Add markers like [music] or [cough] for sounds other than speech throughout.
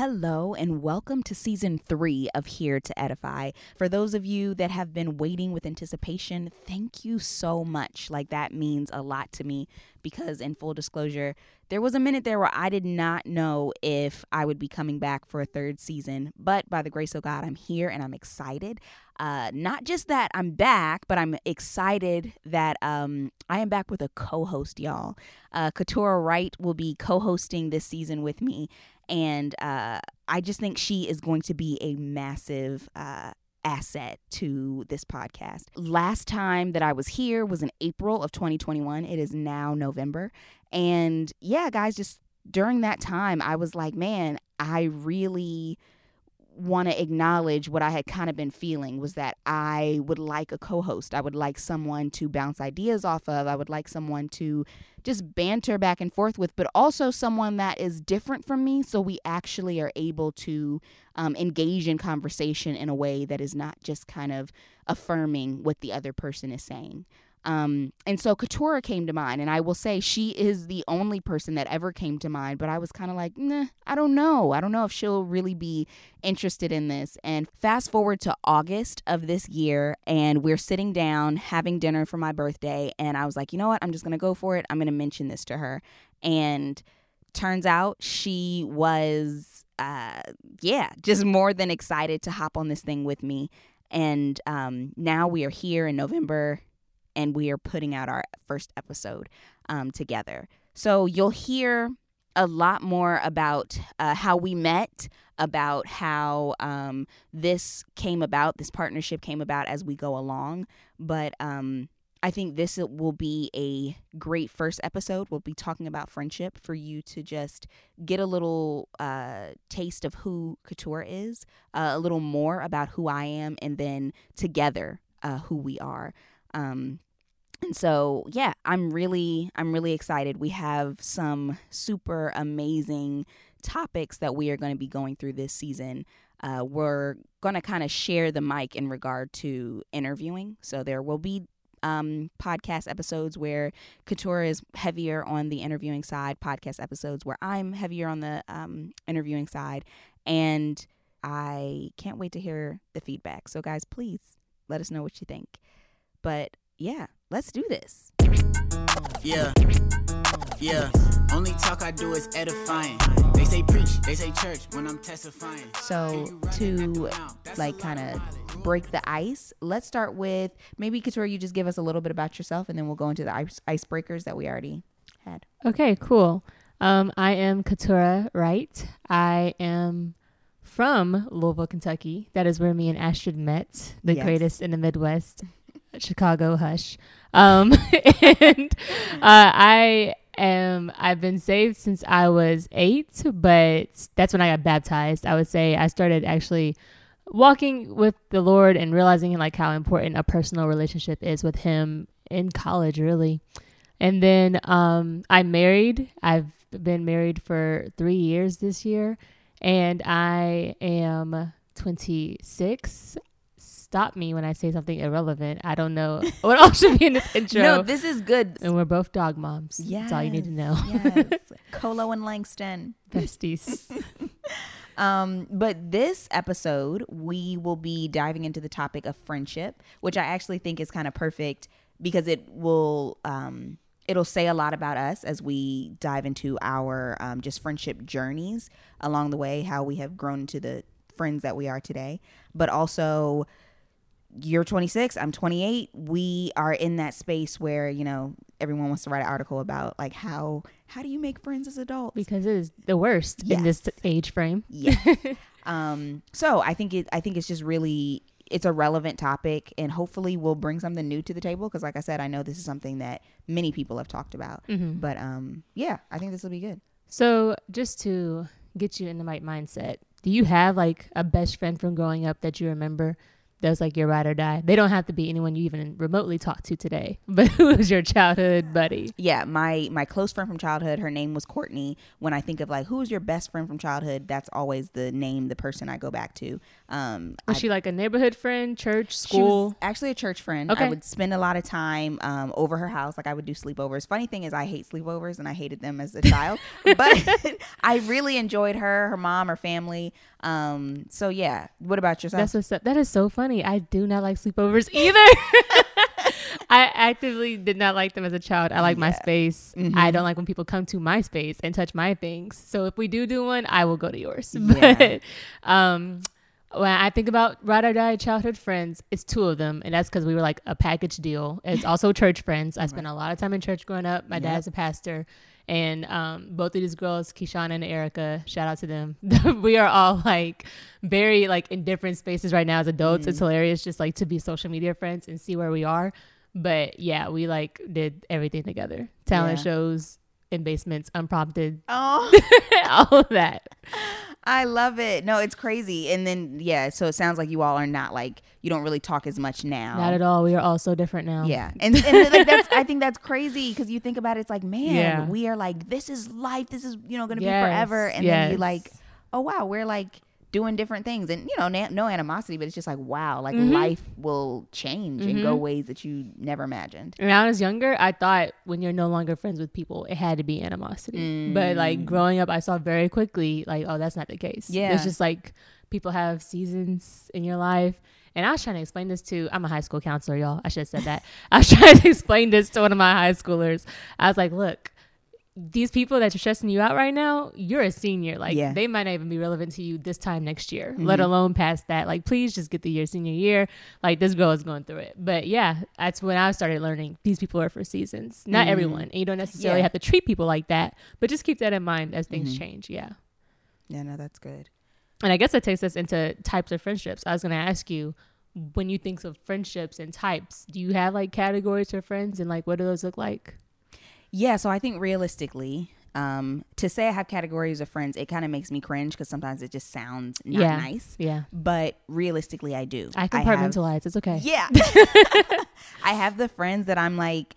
Hello, and welcome to season three of Here to Edify. For those of you that have been waiting with anticipation, thank you so much. Like, that means a lot to me because, in full disclosure, there was a minute there where I did not know if I would be coming back for a third season. But by the grace of God, I'm here and I'm excited. Uh, not just that I'm back, but I'm excited that um, I am back with a co host, y'all. Uh, Wright will be co hosting this season with me and uh, I just think she is going to be a massive uh, asset to this podcast. Last time that I was here was in April of 2021. It is now November. And yeah, guys, just during that time, I was like, man, I really want to acknowledge what I had kind of been feeling was that I would like a co host. I would like someone to bounce ideas off of. I would like someone to just banter back and forth with, but also someone that is different from me so we actually are able to um, engage in conversation in a way that is not just kind of affirming what the other person is saying. Um, and so Katura came to mind, and I will say she is the only person that ever came to mind. But I was kind of like, nah, I don't know. I don't know if she'll really be interested in this. And fast forward to August of this year, and we're sitting down having dinner for my birthday, and I was like, you know what? I'm just gonna go for it. I'm gonna mention this to her, and turns out she was, uh, yeah, just more than excited to hop on this thing with me. And um, now we are here in November and we are putting out our first episode um, together. So you'll hear a lot more about uh, how we met, about how um, this came about, this partnership came about as we go along. But um, I think this will be a great first episode. We'll be talking about friendship for you to just get a little uh, taste of who Katura is, uh, a little more about who I am, and then together uh, who we are. Um, and so yeah i'm really i'm really excited we have some super amazing topics that we are going to be going through this season uh, we're going to kind of share the mic in regard to interviewing so there will be um, podcast episodes where Katura is heavier on the interviewing side, podcast episodes where I'm heavier on the um, interviewing side. And I can't wait to hear the feedback. So, guys, please let us know what you think. But yeah, let's do this. Yeah. Yeah. Only talk I do is edifying. They say preach, they say church when I'm testifying. So to like kind of break the ice, let's start with maybe Katura, you just give us a little bit about yourself and then we'll go into the ice icebreakers that we already had. Okay, cool. Um, I am Katura Wright. I am from Louisville, Kentucky. That is where me and Astrid met, the Yes. greatest in the Midwest. Chicago hush. Um, [laughs] and uh, I am. I've been saved since I was eight, but that's when I got baptized. I would say I started actually walking with the Lord and realizing like how important a personal relationship is with Him in college, really. And then um, I married. I've been married for three years this year, and I am 26 stop me when I say something irrelevant. I don't know [laughs] what else should be in this [laughs] intro. No, this is good. and we're both dog moms. That's all you need to know. yes. [laughs] Colo and Langston. Besties. Um, but this episode, we will be diving into the topic of friendship, which I actually think is kind of perfect because it will um, it'll say a lot about us as we dive into our um, just friendship journeys along the way, how we have grown into the friends that we are today, but also you're 26 i'm 28 we are in that space where you know everyone wants to write an article about like how how do you make friends as adults because it is the worst in this age frame. Yes. [laughs] um, so I think it I think it's just really it's a relevant topic and hopefully we'll bring something new to the table because like I said, I know this is something that many people have talked about. Mm-hmm. But um yeah, I think this will be good. So, just to get you in the right mindset, do you have like a best friend from growing up that you remember that's like your ride or die. They don't have to be anyone you even remotely talk to today, [laughs] but who was your childhood buddy? Yeah, my my close friend from childhood, her name was Courtney. When I think of like who's your best friend from childhood, that's always the name, the person I go back to. Um, Was I- she like a neighborhood friend, church, school? actually a church friend. Okay. I would spend a lot of time um, over her house. Like I would do sleepovers. Funny thing is, I hate sleepovers and I hated them as a child. [laughs] but [laughs] I really enjoyed her, her mom, her family. Um, so yeah. What about yourself? That's what's up. That is so funny. I do not like sleepovers [laughs] either. [laughs] I actively did not like them as a child. I like my Yeah. space. Mhm. I don't like when people come to my space and touch my things. So if we do do one, I will go to yours. [laughs] Yeah. But um, when I think about ride or die childhood friends, it's two of them, and that's because we were like a package deal. It's also church friends. I spent a lot of time in church growing up. My Yep. dad's a pastor. And um, both of these girls, Keishana and Erica, shout out to them. [laughs] we are all like very like in different spaces right now as adults. It's hilarious just like to be social media friends and see where we are. But yeah, we like did everything together. Talent Yeah. shows in basements, unprompted, oh, [laughs] all of that. I love it. No, it's crazy. And then yeah, so it sounds like you all are not like you don't really talk as much now. Not at all. We are all so different now. Yeah, and, and like that's I [laughs] think that's crazy because you think about it, it's like man, Yeah. we are like this is life, this is you know going to Yes, be forever, and then you yes. like, oh wow, we're like doing different things, and you know na- no animosity, but it's just like wow, like Mhm. life will change and go Mhm. ways that you never imagined. When I was younger, I thought when you're no longer friends with people, it had to be animosity. But like Mm. growing up, I saw very quickly, like, oh, that's not the case. Yeah. It's just like people have seasons in your life. And I was trying to explain this to, I'm a high school counselor, y'all. I should have said that. [laughs] I was trying to explain this to one of my high schoolers. I was like, look, these people that are stressing you out right now, you're a senior. Like Yeah. they might not even be relevant to you this time next year, Mm-hmm. let alone past that. Like please just get through your senior year. Like this girl is going through it. But yeah, that's when I started learning these people are for seasons. Not everyone. And you don't necessarily Mm-hmm. Yeah. have to treat people like that, but just keep that in mind as things Mhm. change. Yeah. Yeah, no, that's good. And I guess that takes us into types of friendships. I was going to ask you when you think of friendships and types, do you have like categories for friends and like what do those look like? Yeah, so I think realistically, um, to say I have categories of friends, it kind of makes me cringe because sometimes it just sounds not Yeah. nice. Yeah. But realistically, I do. I have- compartmentalize. it's okay. Yeah. [laughs] [laughs] I have the friends that I'm like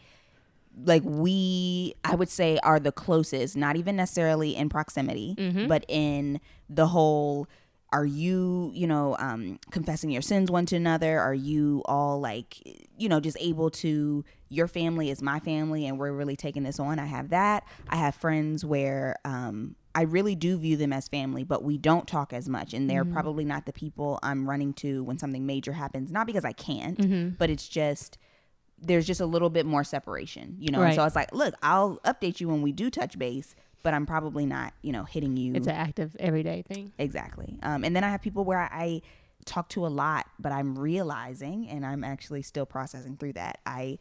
like we I would say are the closest, not even necessarily in proximity, Mhm. but in the whole are you, you know, um confessing your sins one to another? Are you all like you know, just able to your family is my family and we're really taking this on. I have that. I have friends where um I really do view them as family, but we don't talk as much. And they're probably not the people I'm running to when something major happens. Not because I can't, Mm-hmm. but it's just there's just a little bit more separation, you know. And Right. so it's like, look, I'll update you when we do touch base, but I'm probably not, you know, hitting you It's an active everyday thing. exactly. Um, and then I have people where I talk to a lot, but I'm realizing, and I'm actually still processing through that. I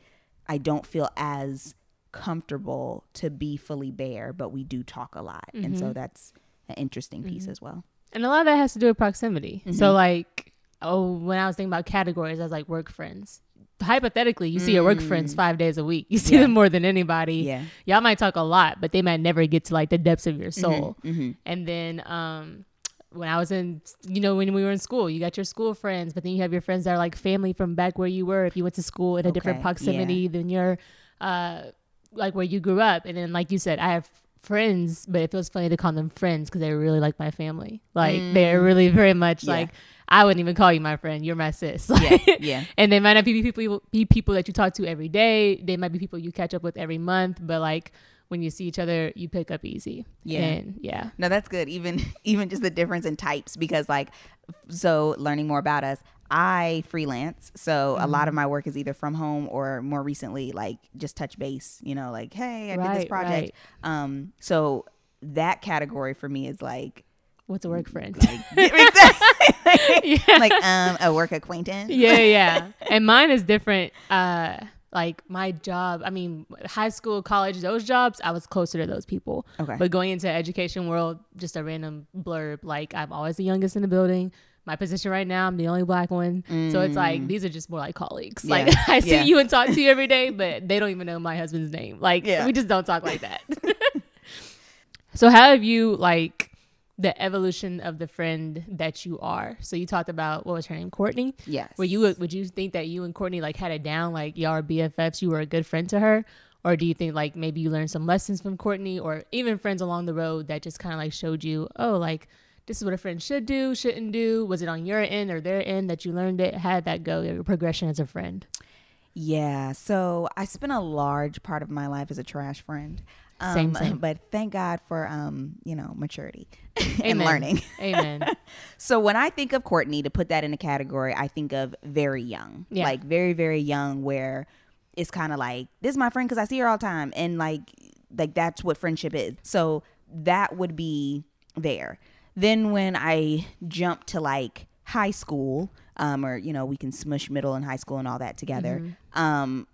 I don't feel as comfortable to be fully bare, but we do talk a lot, and Mm-hmm. so that's an interesting piece as well. And a lot of that has to do with proximity. Mm-hmm. So like, oh, when I was thinking about categories, I was like work friends. Hypothetically, you see your work friends five days a week. You see Mm. Yeah. them more than anybody. Yeah. Y'all might talk a lot, but they might never get to like the depths of your soul. Mm-hmm. And then um when I was in, you know, when we were in school, you got your school friends, but then you have your friends that are like family from back where you were. If you went to school in a different Okay, proximity than your, uh, like where you grew up. And then, like you said, I have friends, but it feels funny to call them friends because they really like my family. Like they're really very much Mm. Yeah. like I wouldn't even call you my friend. You're my sis. Yeah, [laughs] yeah. and they might not be people be people that you talk to every day. They might be people you catch up with every month, but like when you see each other, you pick up easy. Yeah. And yeah. No, that's good. Even [laughs] even just the difference in types because like so learning more about us. I freelance, so a lot Mm-hmm. of my work is either from home or more recently like just touch base, you know, like hey, I did this Right, project. Um so that category for me is like What's a work friend? [laughs] exactly. [laughs] yeah. like um a work acquaintance. yeah, yeah. And mine is different. Uh like my job, I mean, high school, college, those jobs, I was closer to those people. Okay. But going into education world, just a random blurb, like I'm always the youngest in the building. My position right now, I'm the only black one. So it's like mm. these are just more like colleagues. Like [laughs] I see Yeah. you and talk to you every day, but they don't even know my husband's name. Like Yeah. we just don't talk like that. [laughs] so how have you like the evolution of the friend that you are. So you talked about what was her name, Courtney. Yes. Were you would you think that you and Courtney like had it down, like y'all are BFFs, you were a good friend to her, or do you think like maybe you learned some lessons from Courtney, or even friends along the road that just kind of like showed you, oh, like this is what a friend should do, shouldn't do? Was it on your end or their end that you learned it? How did that go? Your progression as a friend? Yeah. So I spent a large part of my life as a trash friend. Um, Same, same. [laughs] But thank God for um, you know, maturity [laughs] and learning. Amen. [laughs] So when I think of Courtney, to put that in a category, I think of very young, Yeah. like very very young, where it's kind of like this is my friend because I see her all the time, and like like that's what friendship is. So that would be there. Then when I jump to like high school, um, or you know we can smush middle and high school and all that together. Mm-hmm. Um,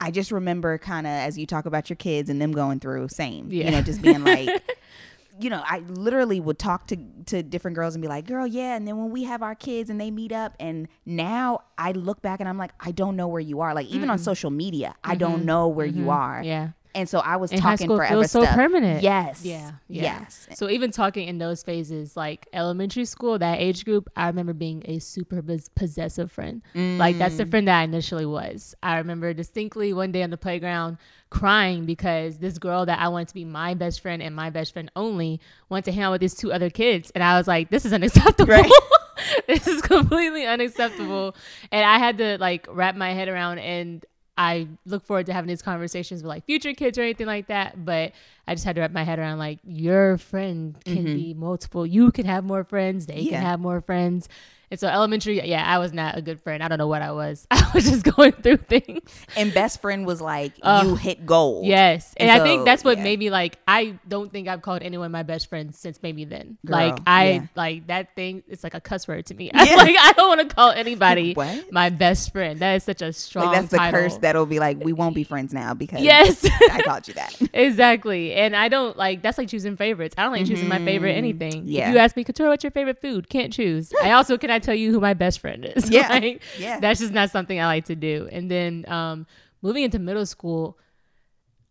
I just remember kind of as you talk about your kids and them going through same, Yeah. you know, just being like [laughs] you know, I literally would talk to to different girls and be like, "Girl, yeah." And then when we have our kids and they meet up, and now I look back and I'm like, I don't know where you are. Like even on social media, I don't know where you are. Mm-hmm. Yeah. And so I was In high talking school, it forever feels so stuff. permanent. Yes. Yeah, yeah. Yes. So even talking in those phases, like elementary school, that age group, I remember being a super possessive friend. Like that's Mm. the friend that I initially was. I remember distinctly one day on the playground crying because this girl that I wanted to be my best friend and my best friend only wanted to hang out with these two other kids, and I was like, this is unacceptable. Right. [laughs] this is completely unacceptable. And I had to like wrap my head around and I look forward to having these conversations with like future kids or anything like that. But I just had to wrap my head around like your friend can be multiple. You can have more friends. They Mm-hmm. Yeah. can have more friends. And so elementary, yeah, I was not a good friend. I don't know what I was. [laughs] I was just going through things. And best friend was like, Ugh. you hit gold. Yes. And, And I think that's what yeah. made me like I don't think I've called anyone my best friend since maybe then. Girl, like I yeah. like that thing it's like a cuss word to me. [laughs] Yeah. I'm like I don't want to call anybody [laughs] my best friend. That is such a strong Like that's the title. curse that'll be like, we won't be friends now because Yes. I called you that. exactly. And I don't like that's like choosing favorites. I don't like choosing my favorite anything. Mm-hmm. Yeah. If you ask me, Katura, what's your favorite food? Can't choose. I [laughs] also can I tell you who my best friend is. [laughs] Yeah. Like, Yeah. That's just not something I like to do. And then um moving into middle school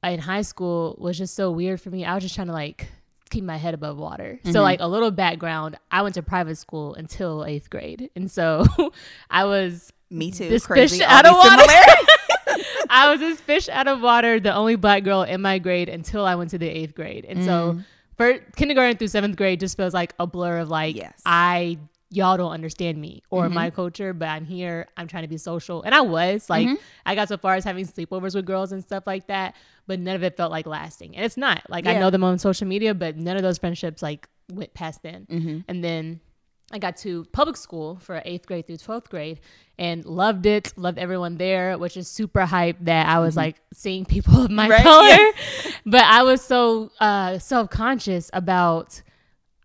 in high school was just so weird for me. I was just trying to like keep my head above water. Mm-hmm. So like a little background, I went to private school until 8th grade. And so [laughs] I was Me too. This Crazy. fish out of water. I was this fish out of water, the only black girl in my grade until I went to the eighth grade. And so mm. for kindergarten through seventh grade just feels like a blur of like Yes. I y'all don't understand me or my mm-hmm. culture, but I'm here, I'm trying to be social. And I was like mm-hmm. I got so far as having sleepovers with girls and stuff like that, but none of it felt like lasting. And it's not. Like I know them on social media, but none of those friendships like went past then. Mm-hmm. And then I got to public school for eighth grade through 12th grade and loved it. Loved everyone there, which is super hype that I was like seeing people [laughs] of my Mm-hmm. Right, color. [laughs] But I was so uh, self conscious about.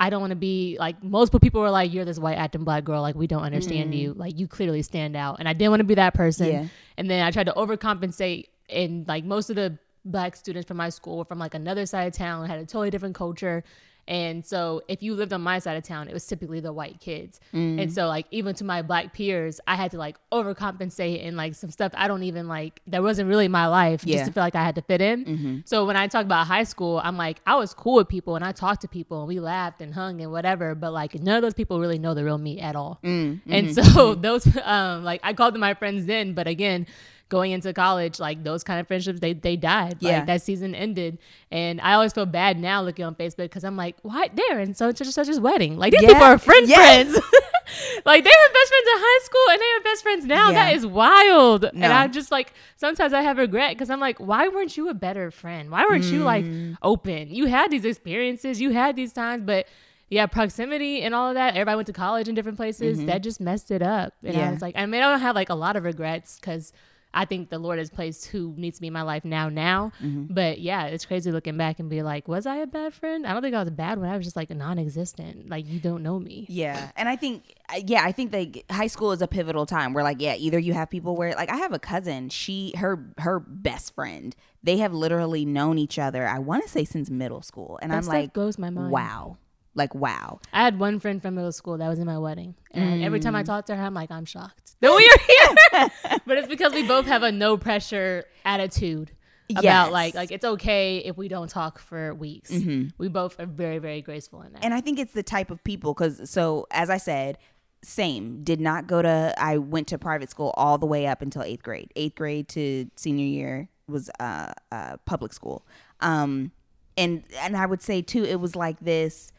I don't want to be like multiple people were like, "You're this white acting black girl. Like we don't understand you. Like you clearly stand out." And I didn't want to be that person. Mm. Yeah. And then I tried to overcompensate. And like most of the black students from my school were from like another side of town, had a totally different culture. And so if you lived on my side of town, it was typically the white kids. Mm. And so like even to my black peers, I had to like overcompensate and like some stuff I don't even like that wasn't really my life Yeah. just to feel like I had to fit in. So when I talk about high school, I'm like I was cool with people and I talked to people and we laughed and hung and whatever, but like none of those people really know the real me at all. And so [laughs] those um like I called them my friends then, but again, going into college, like those kind of friendships, they they died. Yeah. Like that season ended, and I always feel bad now looking on Facebook because I'm like, why they're in such and such as wedding? Like these Yeah. people are friend Yes. friends. [laughs] like they were best friends in high school and they are best friends now. Yeah. That is wild. And I'm just like, sometimes I have regret because I'm like, why weren't you a better friend? Why weren't you like Mm. open? You had these experiences, you had these times, but yeah, proximity and all of that. Everybody went to college in different places. That just messed it up. And I Mm-hmm. Was like, I mean, I don't have like a lot of regrets because I think the Lord has placed who needs to be in my life now, now. Mm-hmm. But yeah, it's crazy looking back and be like, was I a bad friend? I don't think I was a bad one. I was just like non-existent. Like you don't know me. Yeah, and I think yeah, I think like high school is a pivotal time where like yeah, either you have people where like I have a cousin, she her her best friend, they have literally known each other. I want to say since middle school, and That I'm like, blows my mind. wow, like wow, I had one friend from middle school that was in my wedding, and every Mm. time I talk to her, I'm like, I'm shocked that we are here. but it's because we both have a no pressure attitude. about Yes. like like it's okay if we don't talk for weeks. Mhm. We both are very very graceful in that. And I think it's the type of people because so as I said, same did not go to. I went to private school all the way up until eighth grade. Eighth grade to senior year was uh, uh public school. Um, and and I would say too, it was like this.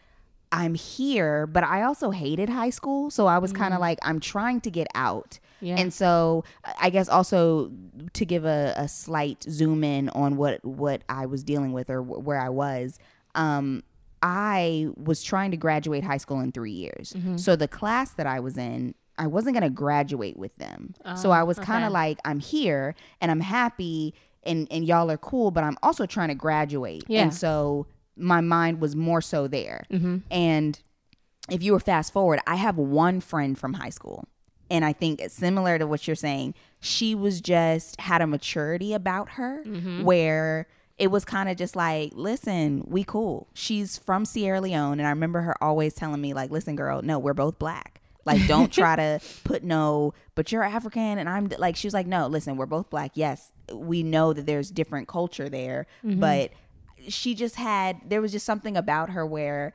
I'm here, but I also hated high school, so I was kind of like I'm trying to get out. Yeah. And so I guess also to give a, a slight zoom in on what what I was dealing with or wh- where I was, um, I was trying to graduate high school in three years. Mm-hmm. So the class that I was in, I wasn't gonna graduate with them. so Oh, I was kind okay. of like, I'm here and I'm happy and and y'all are cool, but I'm also trying to graduate. Yeah. And so my mind was more so there. Mm-hmm. And if you were fast forward, I have one friend from high school. And I think it's similar to what you're saying, she was just had a maturity about her Mm-hmm. where it was kind of just like, listen, we cool. She's from Sierra Leone. And I remember her always telling me, like, listen, girl, no, we're both black. Like, don't try to [laughs] put no, but you're African. And I'm like, she was like, no, listen, we're both black. Yes, we know that there's different culture there, but she just had, there was just something about her where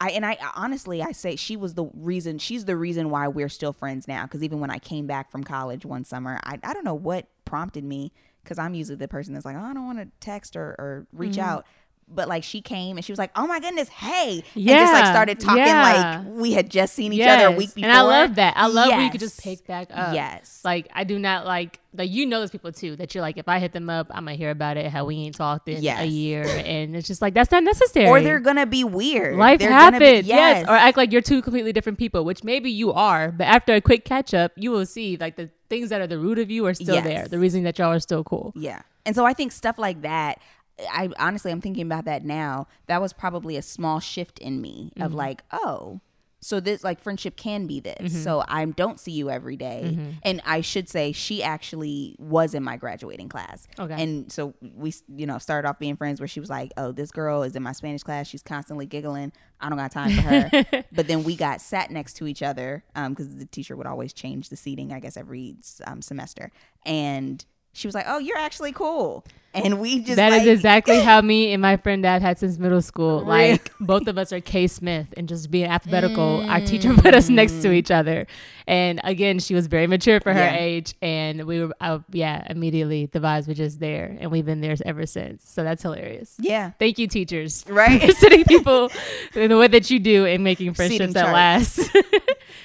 I and I honestly I say she was the reason she's the reason why we're still friends now because even when I came back from college one summer I I don't know what prompted me because I'm usually the person that's like oh, I don't want to text or or reach Mm-hmm. out but like she came and she was like oh my goodness hey and just like started talking yeah. like we had just seen each other a week before And I love that. I love where you could just pick back up. yes Like I do not like like you know those people too that you're like if I hit them up I'm gonna hear about it how we ain't talked in a year and it's just like that's not necessary. or they're gonna be weird Life They're gonna be- happens, yes. Or act like you're two completely different people, which maybe you are, but after a quick catch up, you will see like the things that are the root of you are still Yes. there. The reason that y'all are still cool. Yeah. And so I think stuff like that, I honestly, I'm thinking about that now. That was probably a small shift in me of Mm-hmm. like, oh, so this like friendship can be this. Mm-hmm. So I don't see you every day. And I should say she actually was in my graduating class. Okay. And so we, you know, started off being friends where she was like, oh, this girl is in my Spanish class. She's constantly giggling. I don't got time for her. [laughs] but then we got sat next to each other because the teacher would always change the seating, I guess, every um, semester. And she was like, "Oh, you're actually cool," and we just That is like, exactly [laughs] how me and my friend dad had since middle school. Like both of us are K Smith and just being alphabetical. Our teacher put us next to each other, and again, she was very mature for her Yeah. age, and we were, uh, yeah, immediately the vibes were just there, and we've been there ever since. So that's hilarious. yeah, Thank you, teachers, Right. [laughs] for sitting people in the way that you do and making friendships that last. [laughs]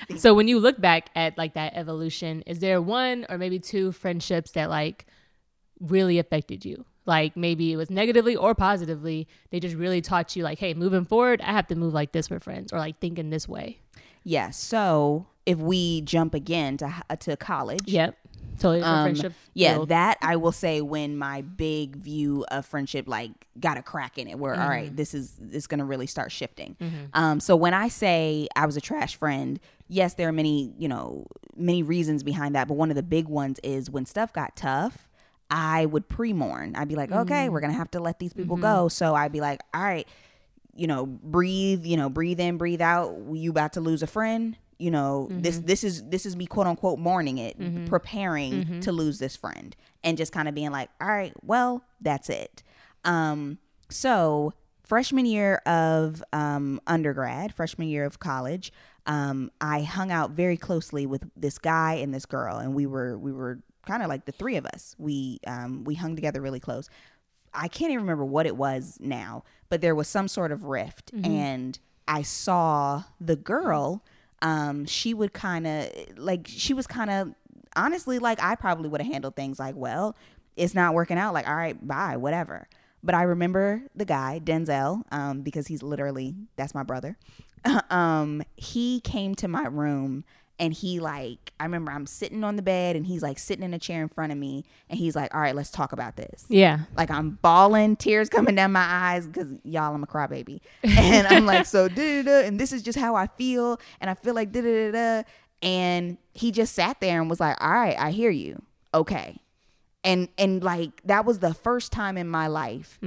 [laughs] so when you look back at like that evolution, is there one or maybe two friendships that like really affected you? Like maybe it was negatively or positively. They just really taught you like, hey, moving forward, I have to move like this with friends or like think in this way. yeah. So if we jump again to h- to college, Yep. Totally Um, friendship. yeah, that I will say when my big view of friendship like got a crack in it, where all right, this is this gonna really start shifting. Um, so when I say I was a trash friend, yes, there are many you know many reasons behind that, but one of the big ones is when stuff got tough. I would pre-mourn. I'd be like, okay, we're mm. gonna have to let these people go. Mm-hmm. So I'd be like, all right, you know, breathe, you know, breathe in, breathe out. You about to lose a friend. You know, this mm-hmm. this is this is me quote unquote mourning it, mm-hmm. preparing to lose this friend, and just kind of being like, all right, well, that's it. Um, so freshman year of um, undergrad, freshman year of college, um, I hung out very closely with this guy and this girl, and we were we were kind of like the three of us. We um, we hung together really close. I can't even remember what it was now, but there was some sort of rift, and I saw the girl. Um, she would kind of like she was kind of honestly like I probably would have handled things like, well, it's not working out. Like, all right, bye, whatever. But I remember the guy Denzel, um, because he's literally that's my brother. [laughs] um, he came to my room and he like I remember I'm sitting on the bed and he's like sitting in a chair in front of me and he's like, all right, let's talk about this. Yeah. Like I'm bawling, tears coming down my eyes because y'all, I'm a crybaby. [laughs] And I'm like, so da da and this is just how I feel, and I feel like da da da da. And he just sat there and was like, all right, I hear you, okay. And and like that was the first time in my life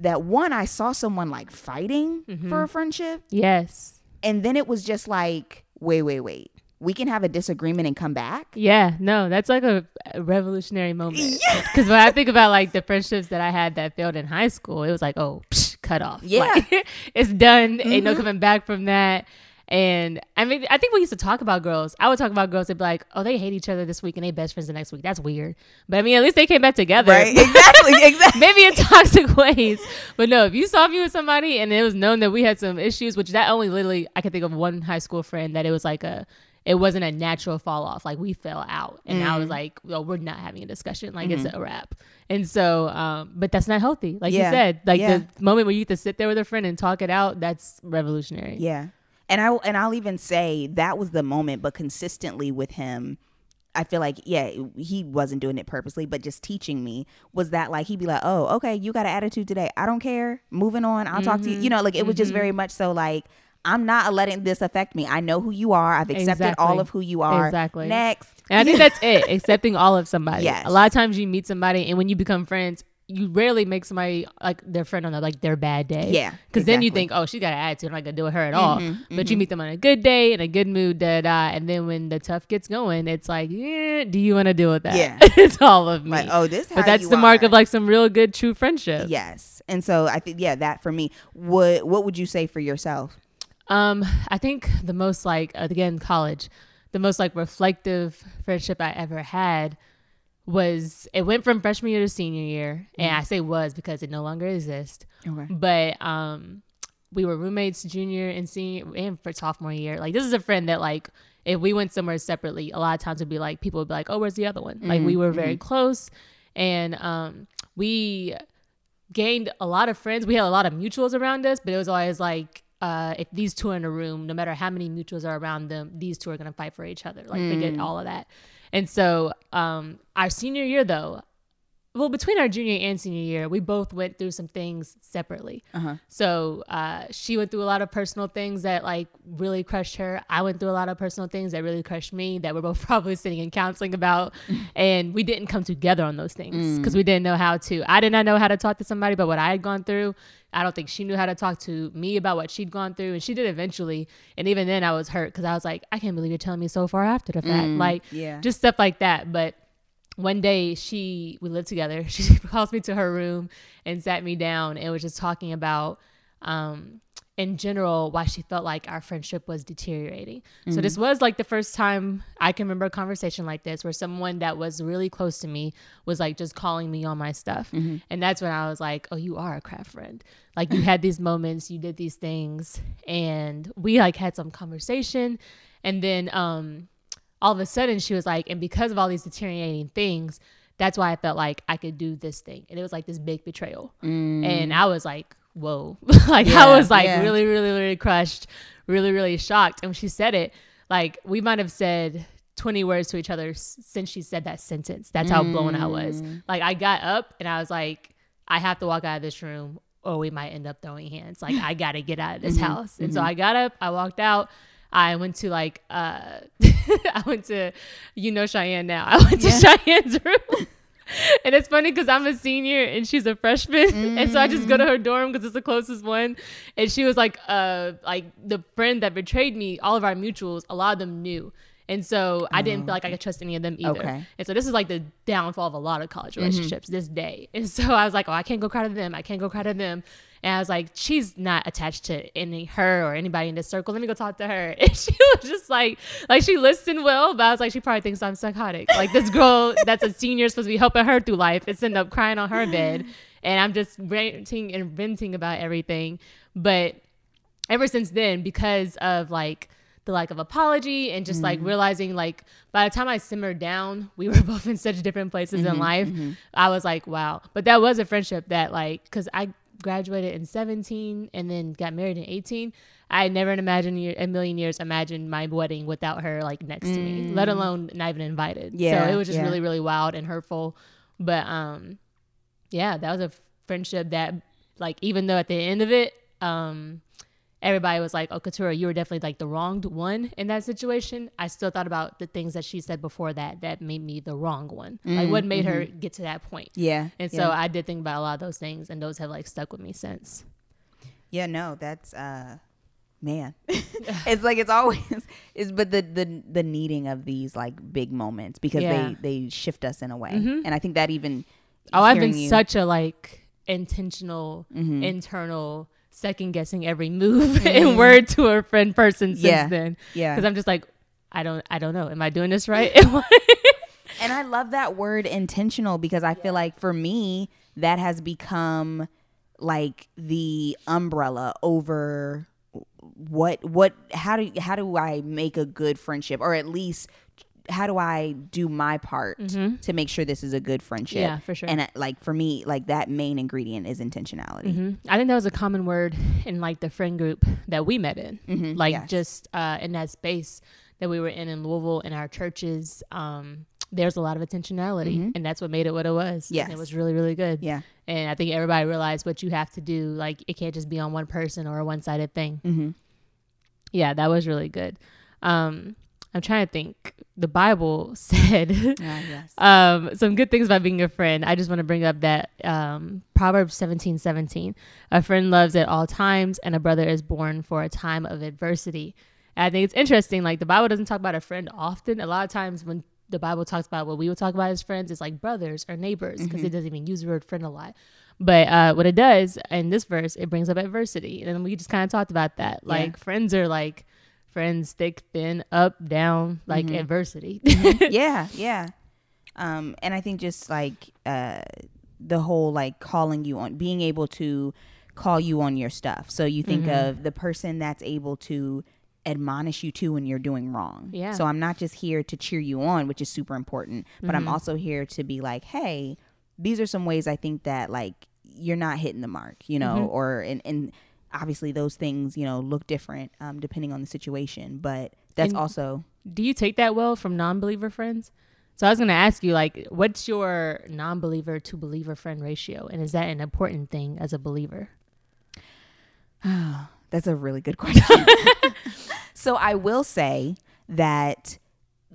that one I saw someone like fighting mm-hmm. for a friendship, Yes. and then it was just like, wait, wait, wait. we can have a disagreement and come back. Yeah, no, that's like a revolutionary moment. Because [laughs] when I think about like the friendships that I had that failed in high school, it was like, oh, psh, cut off. Yeah. Like, [laughs] it's done. Ain't no mm-hmm. coming back from that. And I mean, I think we used to talk about girls. I would talk about girls. They'd be like, "Oh, they hate each other this week and they best friends the next week." That's weird. But I mean, at least they came back together. Right. Exactly. [laughs] Exactly. Maybe in toxic [laughs] ways. But no, if you saw me with somebody and it was known that we had some issues, which that only literally I could think of one high school friend that it was like a it wasn't a natural fall off. Like we fell out. And I was Mm. like, well, we're not having a discussion. Like it's a wrap. And so um, but that's not healthy. Like Mm-hmm. Yeah. you said. Like Yeah. the moment where you get to sit there with a friend and talk it out, that's revolutionary. Yeah. And I and I'll even say that was the moment, but consistently with him, I feel like yeah, he wasn't doing it purposely, but just teaching me was that like he'd be like, "Oh, okay, you got an attitude today. I don't care. Moving on. I'll talk to you." Mm-hmm. You know, like it was just mm-hmm. very much so like I'm not letting this affect me. I know who you are. I've accepted Exactly. all of who you are. Exactly. Next. And I think that's it, accepting all of somebody. Yes. A lot of times you meet somebody and when you become friends, you rarely make somebody like their friend on a, like their bad day. Yeah, Because then you think, oh, she got an attitude. I'm not going to deal with her at all. But you meet them on a good day, in a good mood, da da. And then when the tough gets going, it's like, yeah, do you want to deal with that? Yeah. [laughs] it's all of me. Like, oh, this but that's the mark of like some real good, true friendship. Yes. And so I think yeah, that for me. What what would you say for yourself? Um, I think the most like again college, the most like reflective friendship I ever had was it went from freshman year to senior year, and I say was because it no longer exists. Okay. But um, we were roommates junior and senior and for sophomore year. Like this is a friend that like if we went somewhere separately, a lot of times would be like people would be like, "Oh, where's the other one?" Like we were very close, and um, we gained a lot of friends. We had a lot of mutuals around us, but it was always like, uh, if these two are in a room, no matter how many mutuals are around them, these two are gonna fight for each other. Like forget all of that. And so, um, our senior year though, well, between our junior and senior year, we both went through some things separately. So uh, she went through a lot of personal things that like really crushed her. I went through a lot of personal things that really crushed me. That we're both [laughs] probably sitting in counseling about, [laughs] and we didn't come together on those things because we didn't know how to. I did not know how to talk to somebody about what I had gone through. I don't think she knew how to talk to me about what she'd gone through, and she did eventually. And even then, I was hurt because I was like, I can't believe you're telling me so far after the fact, like yeah. just stuff like that. But one day she we lived together [laughs] she [laughs] calls me to her room and sat me down and was just talking about um in general why she felt like our friendship was deteriorating. So this mm-hmm. was like the first time i can remember a conversation like this where someone that was really close to me was like just calling me on my stuff. Mm-hmm. And that's when i was like oh you are a craft friend. Like you had these [laughs] moments you did these things and we like had some conversation. And then um all of a sudden she was like, and because of all these deteriorating things, that's why I felt like I could do this thing. And it was like this big betrayal. And mm. I was like, whoa. [laughs] like Yeah, I was like yeah. really, really, really crushed, really, really shocked. And when she said it, like we might have said 20 words to each other since she said that sentence. That's how blown I was. Mm. Like I got up and I was like, I have to walk out of this room or we might end up throwing hands. Like I gotta get out of this mm-hmm, house. And so mm-hmm. I got up, I walked out. I went to like uh [laughs] I went to you know Cheyenne now. I went to Cheyenne's room. [laughs] [laughs] And it's funny because I'm a senior and she's a freshman, [laughs] and so I just go to her mm. dorm because it's the closest one. And she was like, uh, like the friend that betrayed me. All of our mutuals, a lot of them knew, and so I didn't feel like I mm. could trust any of them either. Okay. And so this is like the downfall of a lot of college mm-hmm. relationships this day. And so I was like, oh, I can't go cry to them. I can't go cry to them. And I was like, she's not attached to any her or anybody in this circle. Let me go talk to her. [laughs] And she was just like, like she listened well, but I was like, she probably thinks I'm psychotic. Like this girl [laughs] that's a senior supposed to be helping her through life is ended up crying on her bed. And I'm just ranting and venting about everything. But ever since then, because of like the lack of apology and just like mm-hmm. realizing like by the time I simmered down, we were [laughs] both in such different places in mm-hmm. life. Mm-hmm. I was like, wow. But that was a friendship that like because I graduated in 17 and then got married in 18. I never in imagined a million years imagined my wedding without her like next to me, let alone not even invited. Yeah, so it was just yeah. really really wild and hurtful. But um, yeah, that was a friendship that like even though at the end of it, um, everybody was like, "Oh, Katura, you were definitely like the wronged one in that situation." I still thought about the things that she said before that that made me the wrong one. like what made her get to that point. Yeah. And so yeah. I did think about a lot of those things, and those have like stuck with me since. Yeah, no, that's uh man [laughs] [laughs] it's like it's always is but the the the needing of these like big moments because Yeah. they they shift us in a way Mhm. and i think that even Oh, I've been you- such a like intentional, Mhm. internal, second guessing every move [laughs] and word to a friend person since Mm-hmm. Yeah. then. yeah Because I'm just like, I don't, I don't know. Am I doing this right? [laughs] And I love that word intentional because I feel like for me, that has become like the umbrella over what what how do how do I make a good friendship or at least how do I do my part to make sure this is a good friendship? Mm-hmm. Yeah, for sure. And uh, like for me, like that main ingredient is intentionality. Mhm. I think that was a common word in like the friend group that we met in, Mhm, like yes. just uh, in that space that we were in in Louisville in our churches. Um, there's a lot of intentionality, and that's what made it what it was. Yeah, it was really really good. Yeah. and I think everybody realized what you have to do. Like it can't just be on one person or a one sided thing. Mm-hmm. Yeah, that was really good. Um, I'm trying to think. The Bible [laughs] said yes. um, some good things about being a friend. I just want to bring up that um, Proverbs 17 17. A friend loves at all times, and a brother is born for a time of adversity. And I think it's interesting. Like, the Bible doesn't talk about a friend often. A lot of times, when the Bible talks about what we would talk about as friends, it's like brothers or neighbors because it doesn't even use the word friend a lot. But uh, what it does in this verse, it brings up adversity. And we just kind of talked about that. Like, friends are like friends, thick, thin, up, down, like adversity. [laughs] yeah, yeah. Um, and I think just like uh, the whole like calling you on, being able to call you on your stuff. So you think Mm-hmm. of the person that's able to admonish you too when you're doing wrong. Yeah. So I'm not just here to cheer you on, which is super important, but I'm Mm-hmm. also here to be like, hey, these are some ways I think that like you're not hitting the mark, you know, Mm-hmm. or and and obviously those things you know look different um, depending on the situation, but that's And- also do you take that well from non-believer friends so i was going to ask you like what's your non-believer to believer friend ratio and is that an important thing as a believer [sighs] That's a really good question. [laughs] [laughs] so I will say that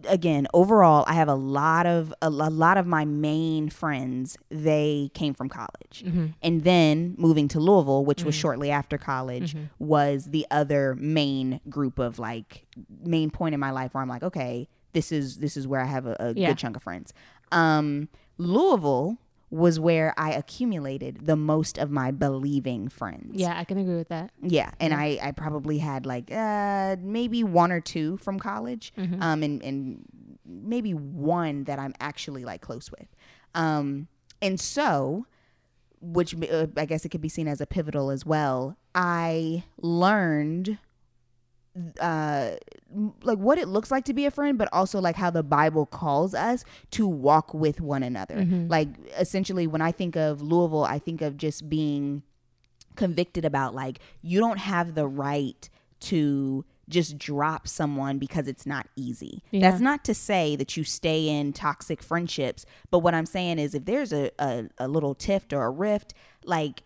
again, overall, I have a lot of a, a lot of my main friends. They came from college, mm-hmm. and then moving to Louisville, which was mm-hmm. shortly after college, mm-hmm. was the other main group of like main point in my life where I'm like, okay, this is this is where I have a, a Yeah. good chunk of friends. Um, Louisville was where I accumulated the most of my believing friends. yeah i can agree with that Yeah, and I, I probably had like uh, maybe one or two from college, um, and and maybe one that I'm actually like close with, um, and so, which uh, I guess it could be seen as a pivotal as well. I learned, uh, like what it looks like to be a friend, but also like how the Bible calls us to walk with one another. Like essentially, when I think of Louisville, I think of just being convicted about like you don't have the right to just drop someone because it's not easy. Yeah. That's not to say that you stay in toxic friendships, but what I'm saying is if there's a, a, a little tiff or a rift, like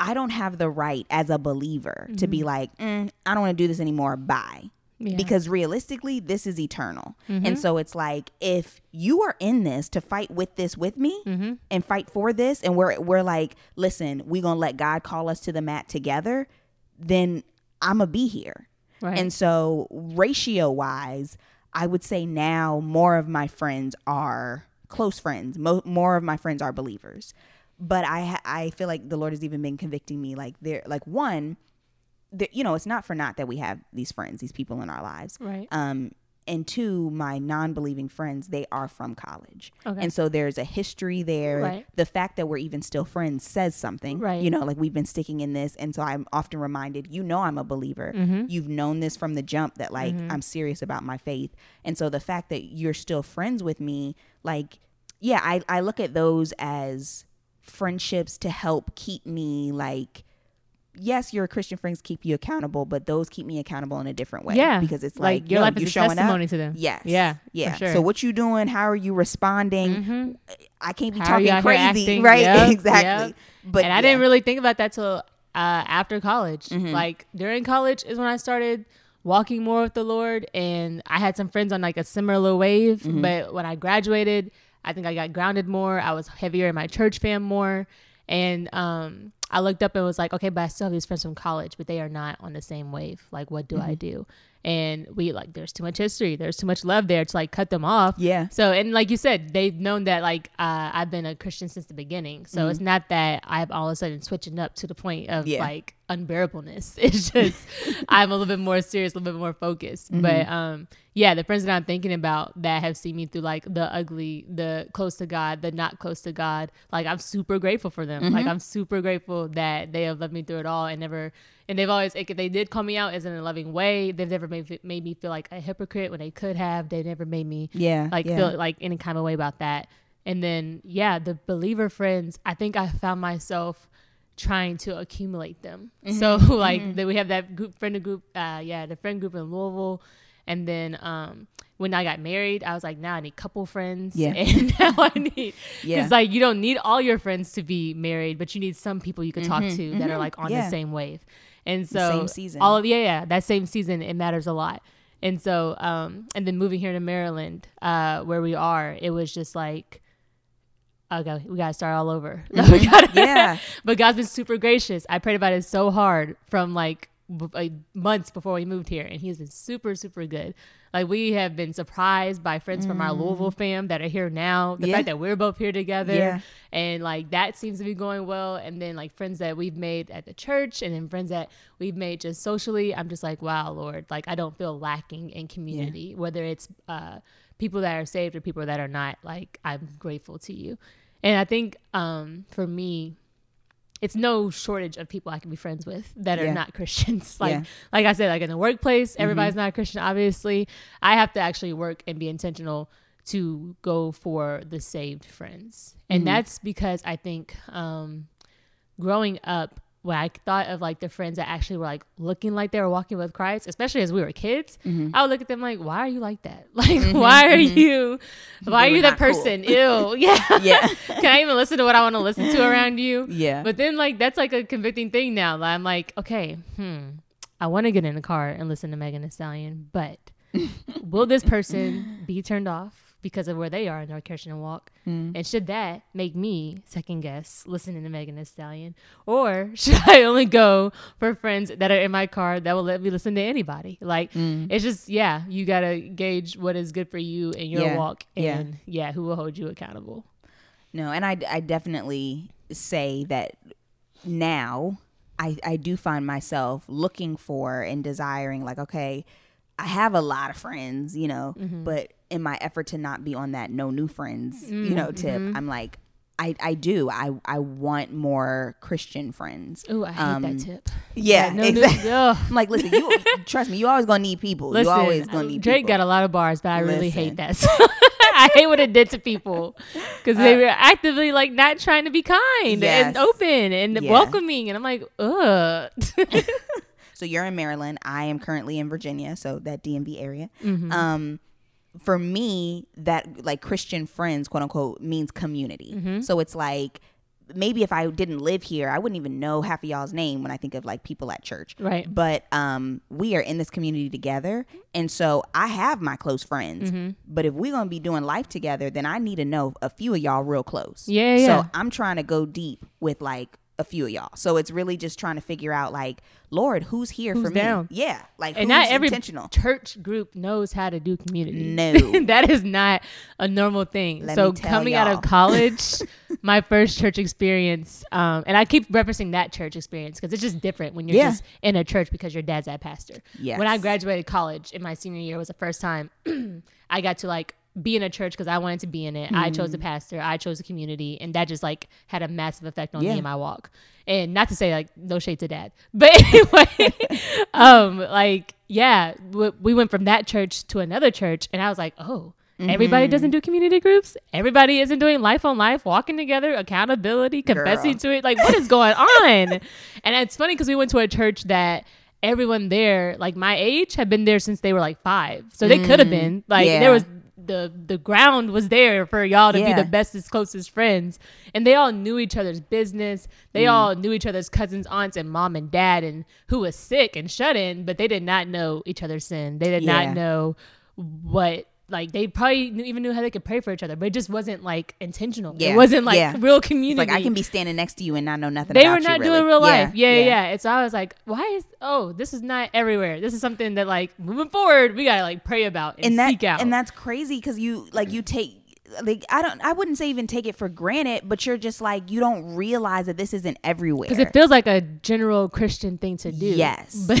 I don't have the right as a believer to be mm-hmm. like, mm, I don't want to do this anymore. Bye. Yeah. because realistically this is eternal. And mm-hmm. so it's like if you are in this to fight with this with me mm-hmm. and fight for this and we're we're like listen we're gonna let god call us to the mat together then i'ma be here. Right. and so ratio wise i would say now more of my friends are close friends. Mo- more of my friends are believers but i i feel like the lord has even been convicting me like they're like one the, you know, it's not for naught that we have these friends, these people in our lives. Right. Um, and two, my non-believing friends, they are from college, Okay. and so there's a history there. Right. The fact that we're even still friends says something, Right. You know, like we've been sticking in this, and so I'm often reminded, you know, I'm a believer. Mm-hmm. You've known this from the jump that like I'm serious about my faith, and so the fact that you're still friends with me, like, yeah, I I look at those as friendships to help keep me like yes, your Christian friends keep you accountable, but those keep me accountable in a different way. Yeah. because it's Like, like, your yo, life is you a showing testimony up. to them. Yes, Yeah, yeah. sure. So what you doing? How are you responding? I can't be How talking crazy, [laughs] right? Yep, exactly. yep. But and I yeah. didn't really think about that till uh, after college. Mm-hmm. Like during college is when I started walking more with the Lord, and I had some friends on like a similar wave. Mm-hmm. But when I graduated, I think I got grounded more. I was heavier in my church fam more, and um, I looked up and was like, okay, but I still have these friends from college, but they are not on the same wave. Like, what do I do? And we like, there's too much history. There's too much love there to like cut them off. Yeah. So, and like you said, they've known that like uh, I've been a Christian since the beginning. So it's not that I've all of a sudden switching up to the point of Yeah. like unbearableness. [laughs] It's just I'm a little bit more serious, a little bit more focused. But um, yeah, the friends that I'm thinking about that have seen me through like the ugly, the close to God, the not close to God. Like I'm super grateful for them. Like I'm super grateful that they have loved me through it all and never. And they've always, like, if they did call me out, is in a loving way. They've never made, made me feel like a hypocrite when they could have. They never made me Yeah. like yeah. feel like any kind of way about that. And then yeah, the believer friends, I think I found myself trying to accumulate them. So [laughs] like then we have that group friend group, uh yeah, the friend group in Louisville. And then um when I got married, I was like, now I need couple friends. Yeah. [laughs] And now I need [laughs] Yeah. it's like you don't need all your friends to be married, but you need some people you can talk to that are like on Yeah. the same wave. And so same season. all of yeah, yeah, that same season it matters a lot. And so, um, and then moving here to Maryland, uh, where we are, it was just like, okay, we gotta start all over. [laughs] we gotta, Yeah. [laughs] but God's been super gracious. I prayed about it so hard from like, like months before we moved here, and He's been super, super good. Like we have been surprised by friends from our Louisville fam that are here now. The Mm. Yeah. fact that we're both here together, Yeah. and like that seems to be going well. And then like friends that we've made at the church, and then friends that we've made just socially. I'm just like, wow, Lord, like I don't feel lacking in community, whether it's uh, people that are saved or people that are not. Like I'm grateful to you, and I think um, for me, it's no shortage of people I can be friends with that are Yeah. not Christians. [laughs] like Yeah. like I said, like in the workplace, everybody's not a Christian, obviously. I have to actually work and be intentional to go for the saved friends. And that's because I think um growing up when I thought of like the friends that actually were like looking like they were walking with Christ, especially as we were kids, mm-hmm. I would look at them like, why are you like that? [laughs] Like, mm-hmm, why are mm-hmm. you, why are you that not cool. person? Ew. [laughs] Yeah. [laughs] Yeah. Can I even listen to what I want to listen to around you? Yeah. But then like that's like a convicting thing now. Like, I'm like, okay, hmm, I want to get in the car and listen to Megan Thee Stallion, but will this person be turned off because of where they are in their Christian walk? Mm. And should that make me second guess listening to Megan Thee Stallion, or [laughs] should I only go for friends that are in my car that will let me listen to anybody? Like it's just yeah, you gotta gauge what is good for you in your Mm. Yeah. walk, Yeah. and yeah, who will hold you accountable. No, and I, I definitely say that now I, I do find myself looking for and desiring, like, okay, I have a lot of friends, you know, Mm-hmm. but in my effort to not be on that no new friends, Mm-hmm. you know, tip, I'm like, I, I do. I, I want more Christian friends. Ooh, I hate Um, that tip. Yeah, no exactly. new- [laughs] I'm like, listen, you trust me, you always gonna need people. Listen, you always gonna need Drake people. got a lot of bars, but I really hate that. [laughs] I hate what it did to people because they were actively like not trying to be kind and Uh, open and Yeah. welcoming, and I'm like, ugh. [laughs] So you're in Maryland. I am currently in Virginia, so that DMV area. Mm-hmm. Um, for me, that like Christian friends, quote unquote, means community. Mm-hmm. So it's like maybe if I didn't live here, I wouldn't even know half of y'all's name when I think of like people at church. Right. But um, we are in this community together, and so I have my close friends. Mm-hmm. But if we're gonna be doing life together, then I need to know a few of y'all real close. Yeah, yeah. So I'm trying to go deep with like a few of y'all. So it's really just trying to figure out like, Lord, who's here Who's for me? down? Yeah, like and who's not every intentional. church group knows how to do community. No. [laughs] that is not a normal thing. Let so coming out y'all. of college, [laughs] my first church experience, um, and I keep referencing that church experience because it's just different when you're Yeah. just in a church because your dad's that pastor. Yes. When I graduated college in my senior year was the first time [clears throat] I got to like be in a church because I wanted to be in it. I chose the pastor. I chose the community, and that just like had a massive effect on Yeah. me and my walk. And not to say like no shade to dad, [laughs] but anyway, [laughs] um, like yeah, w- we went from that church to another church, and I was like, oh. Everybody Mm-hmm. doesn't do community groups. Everybody isn't doing life on life, walking together, accountability, confessing Girl. to it. Like, what is going on? [laughs] and it's funny because we went to a church that everyone there, like my age, had been there since they were like five. So they could have been like Mm. Yeah. there was the the ground was there for y'all to Yeah. be the bestest, closest friends, and they all knew each other's business. They Mm. all knew each other's cousins, aunts, and mom and dad, and who was sick and shut in, but they did not know each other's sin. They did Yeah. not know what like they probably knew, even knew how they could pray for each other, but it just wasn't like intentional. Yeah. It wasn't like Yeah. real It's community. like I can be standing next to you and not know nothing. They were you, not really. doing real life. Yeah, yeah, yeah. yeah. And so I was like, why is oh, this is not everywhere. This is something that like moving forward, we gotta like pray about and, and that seek out. and that's crazy because you like you take like I don't I wouldn't say even take it for granted, but you're just like you don't realize that this isn't everywhere. because it feels like a general Christian thing to do. Yes. [laughs] but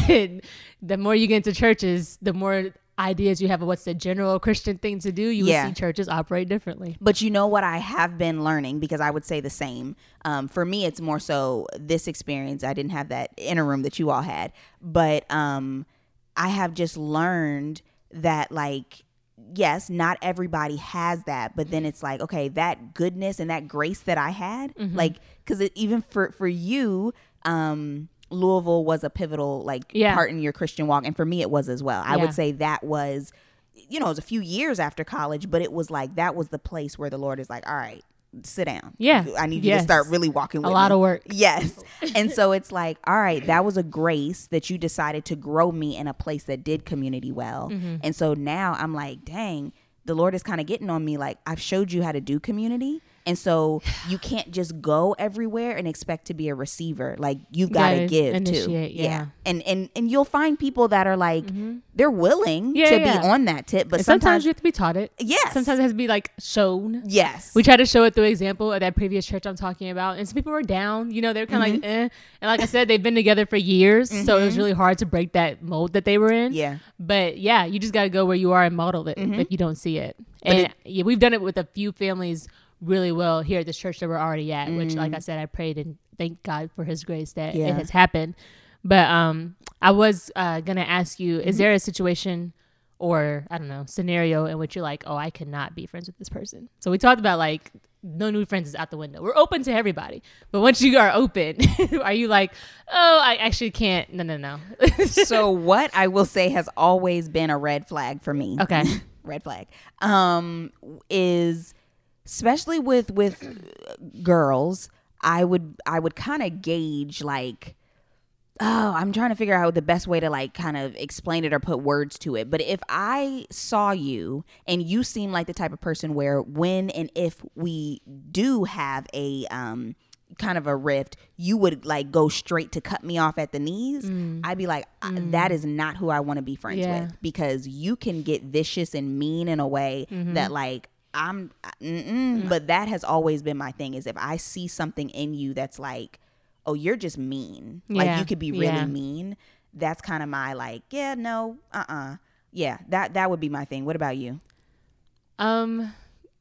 the more you get into churches, the more ideas you have of what's the general Christian thing to do. You Yeah. will see churches operate differently. But you know what I have been learning because I would say the same. Um, for me, it's more so this experience. I didn't have that inner room that you all had, but um, I have just learned that like yes, not everybody has that, but then it's like okay, that goodness and that grace that I had, Mm-hmm. like because even for for you. Um, Louisville was a pivotal like Yeah. part in your Christian walk, and for me it was as well. I Yeah. would say that was you know, it was a few years after college, but it was like that was the place where the Lord is like, all right, sit down. Yeah. I need you to start really walking with A lot me. of work. Yes. and so it's like, all right, that was a grace that you decided to grow me in a place that did community well. Mm-hmm. And so now I'm like, dang, the Lord is kind of getting on me. Like, I've showed you how to do community. And so you can't just go everywhere and expect to be a receiver. Like you've got to give initiate, too. yeah. And and and you'll find people that are like they're willing Yeah, to yeah. be on that tip, but sometimes, sometimes, you have to be taught it. yes. Sometimes it has to be like shown. yes. We try to show it through example of that previous church I'm talking about, and some people were down. You know, they were kind of Mm-hmm. like, eh. And like I said, they've been together for years, so it was really hard to break that mold that they were in. Yeah. But yeah, you just got to go where you are and model it if you don't see it. And yeah, we've done it with a few families really well here at this church that we're already at. Which, like I said, I prayed and thank God for His grace that Yeah. it has happened. But um, I was uh, gonna ask you: Is there a situation? Or I don't know scenario in which you're like, oh, I cannot be friends with this person. So we talked about like no new friends is out the window. We're open to everybody, but once you are open, [laughs] are you like, oh, I actually can't? No, no, no. [laughs] so what I will say has always been a red flag for me. Okay. [laughs] red flag. Um is especially with with girls, I would I would kind of gauge like oh, I'm trying to figure out the best way to like kind of explain it or put words to it. But if I saw you and you seem like the type of person where when and if we do have a um kind of a rift, you would like go straight to cut me off at the knees. Mm. I'd be like, I- that is not who I want to be friends Yeah. with because you can get vicious and mean in a way mm-hmm. that like I'm, mm-mm. but that has always been my thing. Is if I see something in you that's like, oh, you're just mean. Like you could be really Yeah. mean. That's kind of my like, yeah, no, uh, uh yeah. That that would be my thing. What about you? Um,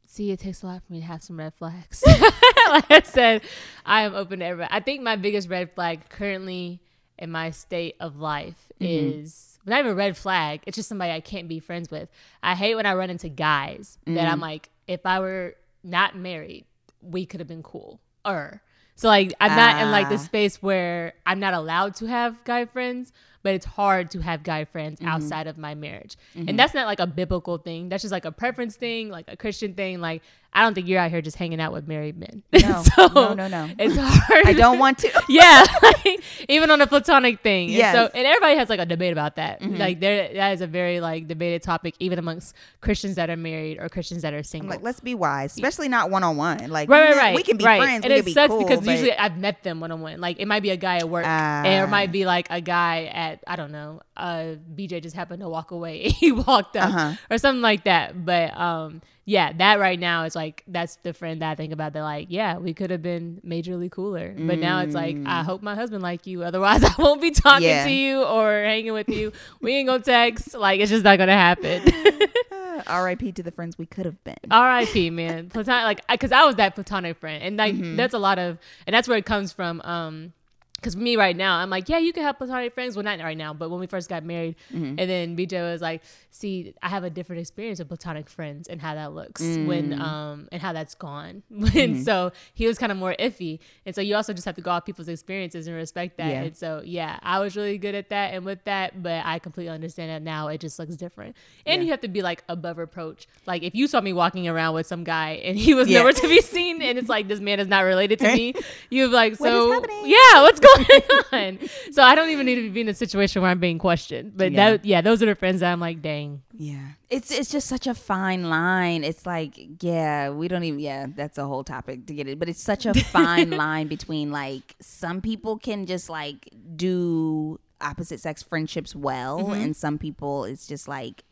see, it takes a lot for me to have some red flags. [laughs] like I said, I am open to everybody. I think my biggest red flag currently in my state of life is not even a red flag. It's just somebody I can't be friends with. I hate when I run into guys that I'm like, if I were not married, we could have been cool. Or so like I'm not in like the Ah. space where I'm not allowed to have guy friends, but it's hard to have guy friends Mm-hmm. outside of my marriage. And that's not like a biblical thing. That's just like a preference thing, like a Christian thing. Like I don't think you're out here just hanging out with married men. No, [laughs] so no, no, no. It's hard. I don't want to. [laughs] yeah, like, even on a platonic thing. Yes. And so, and everybody has like a debate about that. Like there, that is a very like debated topic, even amongst Christians that are married or Christians that are I'm single. like, let's be wise, especially not one on one. Like, Right, right, right. We can be right. friends. And it sucks cool, because usually I've met them one on one. Like it might be a guy at work, Ah. and it might be like a guy at I don't know. Uh, BJ just happened to walk away. [laughs] he walked up Uh-huh. or something like that. But um, yeah, that right now is like that's the friend that I think about. They're like, yeah, we could have been majorly cooler, but now it's like I hope my husband like you. Otherwise, [laughs] I won't be talking Mm. Yeah. to you or hanging with you. we ain't gonna text. Like it's just not gonna happen. [laughs] R.I.P. to the friends we could have been. R.I.P. Man, platonic. Like, because I was that platonic friend, and like Mm-hmm. that's a lot of, and that's where it comes from. Um, because me right now, I'm like, yeah, you can have platonic friends. Well, not right now, but when we first got married, Mm-hmm. and then BJ was like, see, I have a different experience with platonic friends and how that looks when, Mm. um, and how that's gone. [laughs] Mm-hmm. and so he was kind of more iffy, and so you also just have to go off people's experiences and respect that. Yeah. And so yeah, I was really good at that and with that, but I completely understand that now. It just looks different, and Yeah. you have to be like above reproach. Like if you saw me walking around with some guy and he was Yeah. nowhere to be seen, and it's like this man is not related to [laughs] me, you'd be like, What is so happening? yeah, what's going going on? [laughs] So I don't even need to be in a situation where I'm being questioned. But Yeah. that, yeah, those are the friends that I'm like, dang. Yeah. It's it's just such a fine line. It's like, yeah, we don't even yeah, that's a whole topic to get it. But it's such a fine [laughs] line between like some people can just like do opposite sex friendships well mm-hmm. and some people it's just like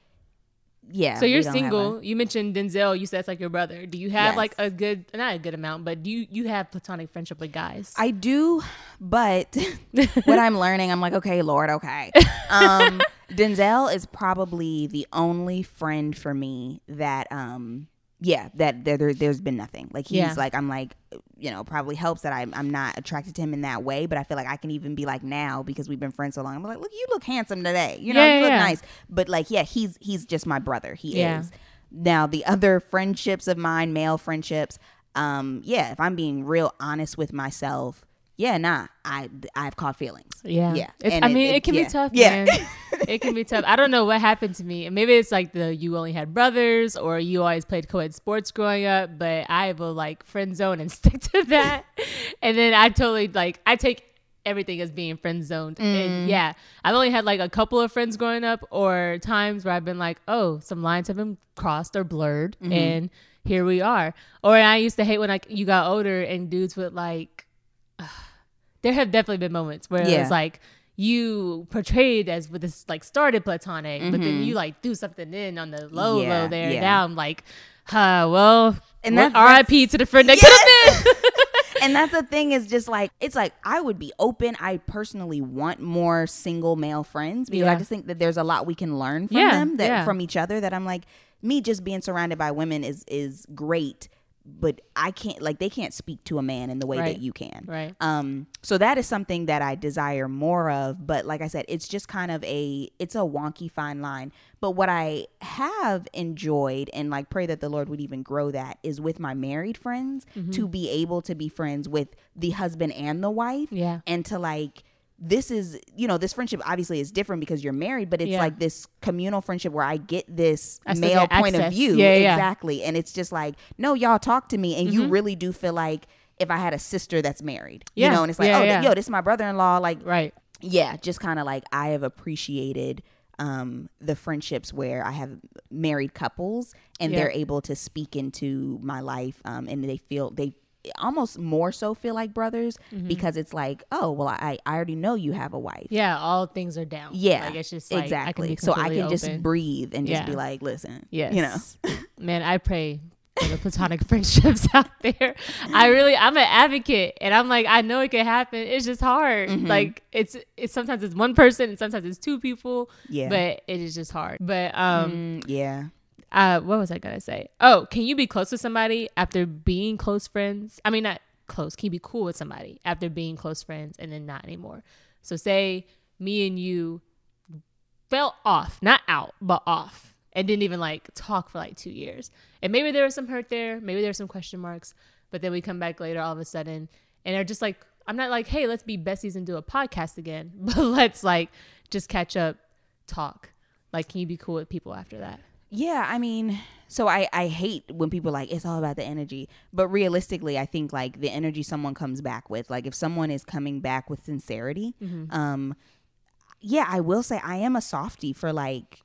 yeah. So you're single. You mentioned Denzel. You said it's like your brother. Do you have like a good, not a good amount, but do you you have platonic friendship with guys? I do, but [laughs] what I'm learning, I'm like, okay, Lord, okay. Um, [laughs] Denzel is probably the only friend for me that, um, yeah, that there, there there's been nothing. Like he's Yeah. like, I'm like, you know, probably helps that I'm I'm not attracted to him in that way. But I feel like I can even be like now because we've been friends so long. I'm like, look, you look handsome today. You know, Yeah, you look yeah. nice. But like, yeah, he's he's just my brother. He is. Now the other friendships of mine, male friendships, um, yeah, if I'm being real honest with myself, yeah, nah, I I've caught feelings. Yeah. yeah. I mean, it, can yeah. be tough, Yeah. [laughs] [laughs] it can be tough. I don't know what happened to me. And Maybe it's like the you only had brothers or you always played co ed sports growing up, but I will like friend zone and [laughs] stick to that. and then I totally like, I take everything as being friend zoned. Mm. And yeah, I've only had like a couple of friends growing up or times where I've been like, oh, some lines have been crossed or blurred. Mm-hmm. And here we are. Or I used to hate when like you got older and dudes would like, [sighs] there have definitely been moments where it was like you portrayed as with this like started platonic, but then you like threw something in on the low Mm-hmm. Yeah, low there. yeah. Now I'm like, huh, well, And that's- R.I.P. to the friend that could have been. [laughs] and that's the thing is just like it's like I would be open. I personally want more single male friends because I just think that there's a lot we can learn from Yeah, them that yeah. from each other that I'm like me just being surrounded by women is is great, but I can't like they can't speak to a man in the way Right. that you can. Right. Um, so that is something that I desire more of. But like I said, it's just kind of a it's a wonky fine line. But what I have enjoyed and like pray that the Lord would even grow that is with my married friends Mm-hmm. to be able to be friends with the husband and the wife. Yeah. And to like this is you know this friendship obviously is different because you're married but it's Yeah. like this communal friendship where i get this I male get point of view Yeah, yeah. exactly and it's just like no y'all talk to me and Mm-hmm. you really do feel like if i had a sister that's married Yeah. you know and it's like Yeah, oh yeah. yo this is my brother-in-law like right. yeah just kind of like i have appreciated um the friendships where i have married couples and Yeah. they're able to speak into my life um and they feel they almost more so feel like brothers Mm-hmm. because it's like oh well i i already know you have a wife Yeah, all things are down. yeah Like it's just like, exactly I so i can completely just breathe and just Yeah. be like listen Yes. you know [laughs] Man, I pray for the platonic [laughs] friendships [laughs] out there. I really I'm an advocate and I'm like, I know it can happen. It's just hard. Mm-hmm. Like it's it's sometimes it's one person and sometimes it's two people. Yeah. But it is just hard. But um Mm, yeah uh what was I gonna say? Oh, can you be close with somebody after being close friends? I mean not close, can you be cool with somebody after being close friends and then not anymore? So say me and you fell off, not out, but off, and didn't even like talk for like two years. And maybe there was some hurt there, maybe there were some question marks, but then we come back later all of a sudden and they're just like, I'm not like, hey, let's be besties and do a podcast again, [laughs] but let's like just catch up, talk. Like, can you be cool with people after that? Yeah, I mean, so I I hate when people are like it's all about the energy, but realistically, I think like the energy someone comes back with, like if someone is coming back with sincerity, Mm-hmm. um, yeah, I will say I am a softie for like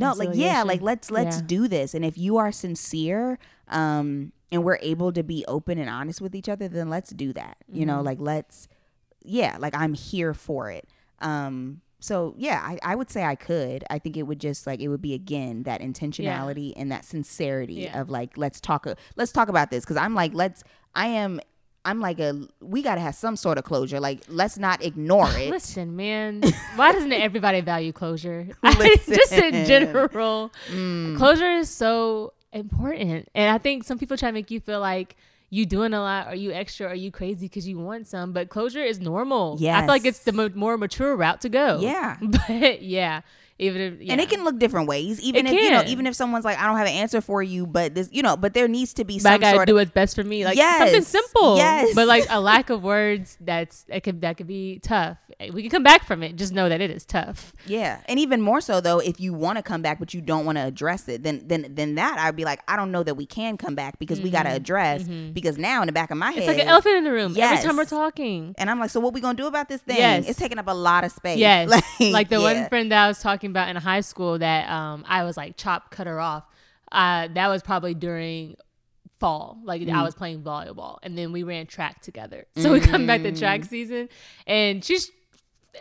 no, like yeah, like let's let's Yeah. do this, and if you are sincere, um, and we're able to be open and honest with each other, then let's do that. You Mm-hmm. know, like let's, yeah, like I'm here for it. Um, so yeah, I, I would say I could. I think it would just like it would be again that intentionality and that sincerity Yeah. of like let's talk let's talk about this because I'm like let's I am I'm like a we got to have some sort of closure. Like let's not ignore [laughs] it. Listen, man, why doesn't everybody value closure? [laughs] [laughs] Just in general, Mm. closure is so important, and I think some people try to make you feel like you doing a lot, Are you extra, Are you crazy because you want some. But closure is normal. Yeah, I feel like it's the mo- more mature route to go. Yeah. [laughs] but yeah, even if yeah. And it can look different ways. Even It if you know, even if someone's like, I don't have an answer for you, but this, you know, but there needs to be but I some gotta sort do of what's best for me. Like Yes. something simple. Yes. But like a [laughs] lack of words that's that could that could be tough. We can come back from it. Just know that it is tough. Yeah, and even more so though, if you want to come back but you don't want to address it, then then then that I'd be like, I don't know that we can come back because we got to address because now in the back of my head, Mm-hmm. It's like an elephant in the room Yes. every time we're talking. and I'm like, so what we gonna do about this thing? Yes. It's taking up a lot of space. Yes. [laughs] like, the yeah. one friend that I was talking about in high school that um I was like chop cut her off. Uh that was probably during fall. Like Mm. I was playing volleyball and then we ran track together. [laughs] So we come back to Mm. track season and she's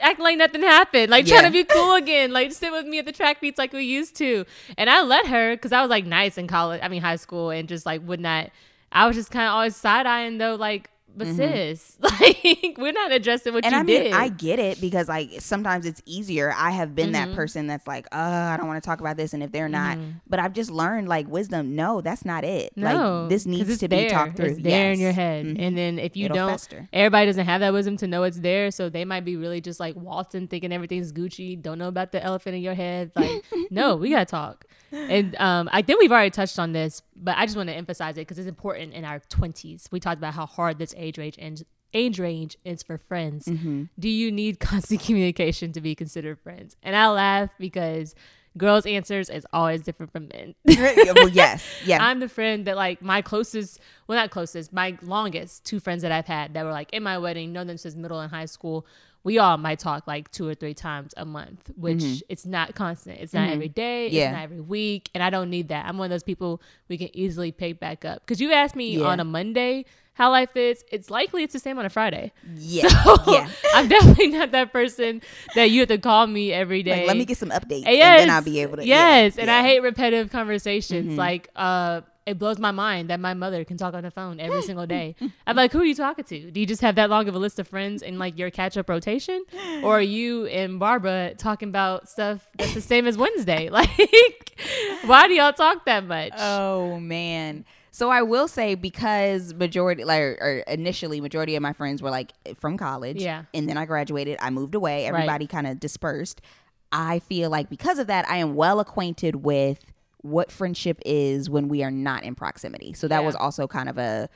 acting like nothing happened, like trying to be cool again, like sit with me at the track meets like we used to. And I let her because I was like nice in college, I mean high school, and just like would not. I was just kind of always side eyeing though, like, but sis, [laughs] like we're not addressing what Mm-hmm. And you I mean, did. I get it because like sometimes it's easier. I have been Mm-hmm. that person that's like, uh, I don't want to talk about this, and if they're not, but I've just learned like wisdom. No, that's not it. No, like this needs to there. be talked through. It's there in your Yes. head, Mhm. and then if you It'll don't, fester. everybody doesn't have that wisdom to know it's there. So they might be really just like waltzing, thinking everything's Gucci. Don't know about the elephant in your head. Like, [laughs] no, we gotta talk. And um, I think we've already touched on this, but I just want to emphasize it because it's important in our twenties. We talked about how hard this age range and age range is for friends. Mm-hmm. Do you need [laughs] constant communication to be considered friends? And I laugh because girls' answers is always different from men. [laughs] well, yes, yeah. I'm the friend that like my closest, well not closest, my longest two friends that I've had that were like in my wedding, known them since middle and high school. We all might talk like two or three times a month, which it's not constant. It's not every day. Mm-hmm. Yeah. It's not every week, and I don't need that. I'm one of those people we can easily pick back up. Because you asked me Yeah. on a Monday how life is, it's likely it's the same on a Friday. yeah, [laughs] So yeah. [laughs] I'm definitely not that person that you have to call me every day. Like, let me get some updates, Yes, and then I'll be able to. Yes, yeah, and. I hate repetitive conversations. Mm-hmm. Like, uh, it blows my mind that my mother can talk on the phone every single day. [laughs] I'm like, who are you talking to? Do you just have that long of a list of friends in like your catch up rotation, or are you and Barbara talking about stuff that's the same as Wednesday? [laughs] Like, why do y'all talk that much? Oh man. So I will say because majority like or initially majority of my friends were like from college. Yeah. And then I graduated, I moved away, everybody kind of dispersed. I feel like because of that I am well acquainted with what friendship is when we are not in proximity. So that Yeah. was also kind of a,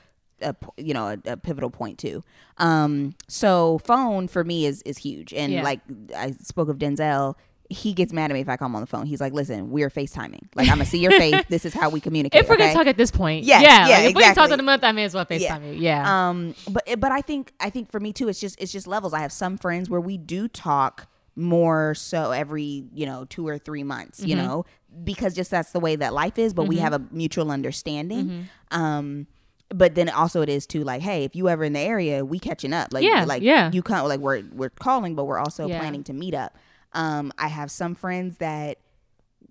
you know a, a pivotal point too. Um so phone for me is is huge and Yeah. like I spoke of Denzel he gets mad at me if I call him on the phone. He's like, "Listen, we're FaceTiming. Like, I'm gonna see your [laughs] face. This is how we communicate." if we're okay? gonna talk at this point, Yes, yeah, yeah, like, if we can talk exactly. in a month, I may as well FaceTime you. Yeah, Um, but but I think I think for me too, it's just it's just levels. I have some friends where we do talk more so every you know two or three months, you Mm-hmm. know, because just that's the way that life is. But we have a mutual understanding. Mm-hmm. Um. But then also it is too like, hey, if you ever in the area, we catching up. Like, Yeah, like yeah. you come like we're we're calling, but we're also Yeah. planning to meet up. Um, I have some friends that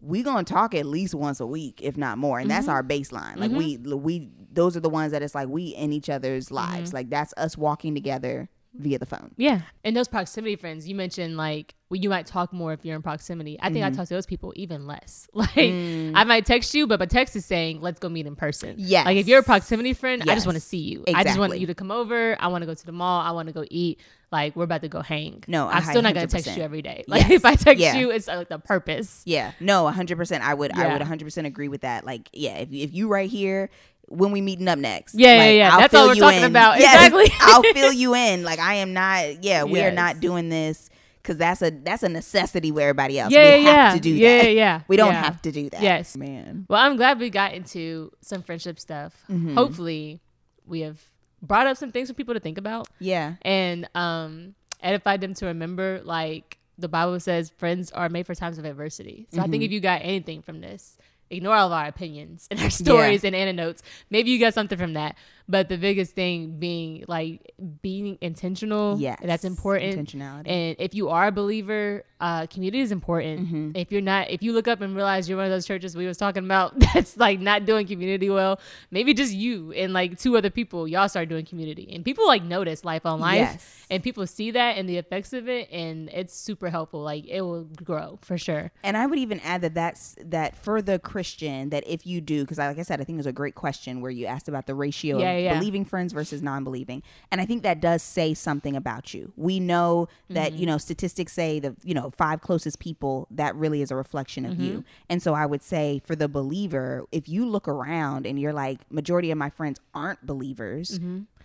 we gonna talk at least once a week, if not more, and Mm-hmm. that's our baseline. Like we we those are the ones that it's like we in each other's lives. Mm-hmm. Like that's us walking together via the phone. Yeah. And those proximity friends, you mentioned like well, you might talk more if you're in proximity. I Mm-hmm. think I talk to those people even less. [laughs] Like Mm. I might text you, but my text is saying, let's go meet in person. Yeah. Like if you're a proximity friend, I just want to see you. I just want you to come over. I want to go to the mall. I want to go eat. Like we're about to go hang. No, I'm still not gonna text you every day. [laughs] Like Yes. if I text Yeah. you, it's like the purpose. Yeah, no, hundred percent. I would I would hundred percent agree with that. Like, yeah, if if you right here. When we meeting up next? Yeah, yeah, like, yeah. I'll That's all we're talking in. about. Yes, Exactly. [laughs] I'll fill you in. Like I am not. Yeah, we are not doing this because that's a that's a necessity with everybody else. Yeah, we yeah, have to do yeah, that. yeah, yeah. We don't Yeah. have to do that. Yes. man. Well, I'm glad we got into some friendship stuff. Mm-hmm. Hopefully, we have brought up some things for people to think about. Yeah, and um edified them to remember like the bible says friends are made for times of adversity so i think if you got anything from this ignore all of our opinions and our [laughs] stories and anecdotes. Maybe you got something from that but the biggest thing being like being intentional yes, that's important Intentionality. and if you are a believer uh community is important Mm-hmm. if you're not if you look up and realize you're one of those churches we was talking about [laughs] that's like not doing community well maybe just you and like two other people y'all start doing community and people like notice life on life Yes. and people see that and the effects of it and it's super helpful like it will grow for sure And I would even add that that's that for the Christian that if you do because like I said I think it was a great question where you asked about the ratio Yeah, of Yeah, yeah. believing friends versus non-believing. And I think that does say something about you. We know that, Mm-hmm. you know, statistics say the, you know, five closest people, that really is a reflection of Mm-hmm. you. And so I would say for the believer, if you look around and you're like majority of my friends aren't believers,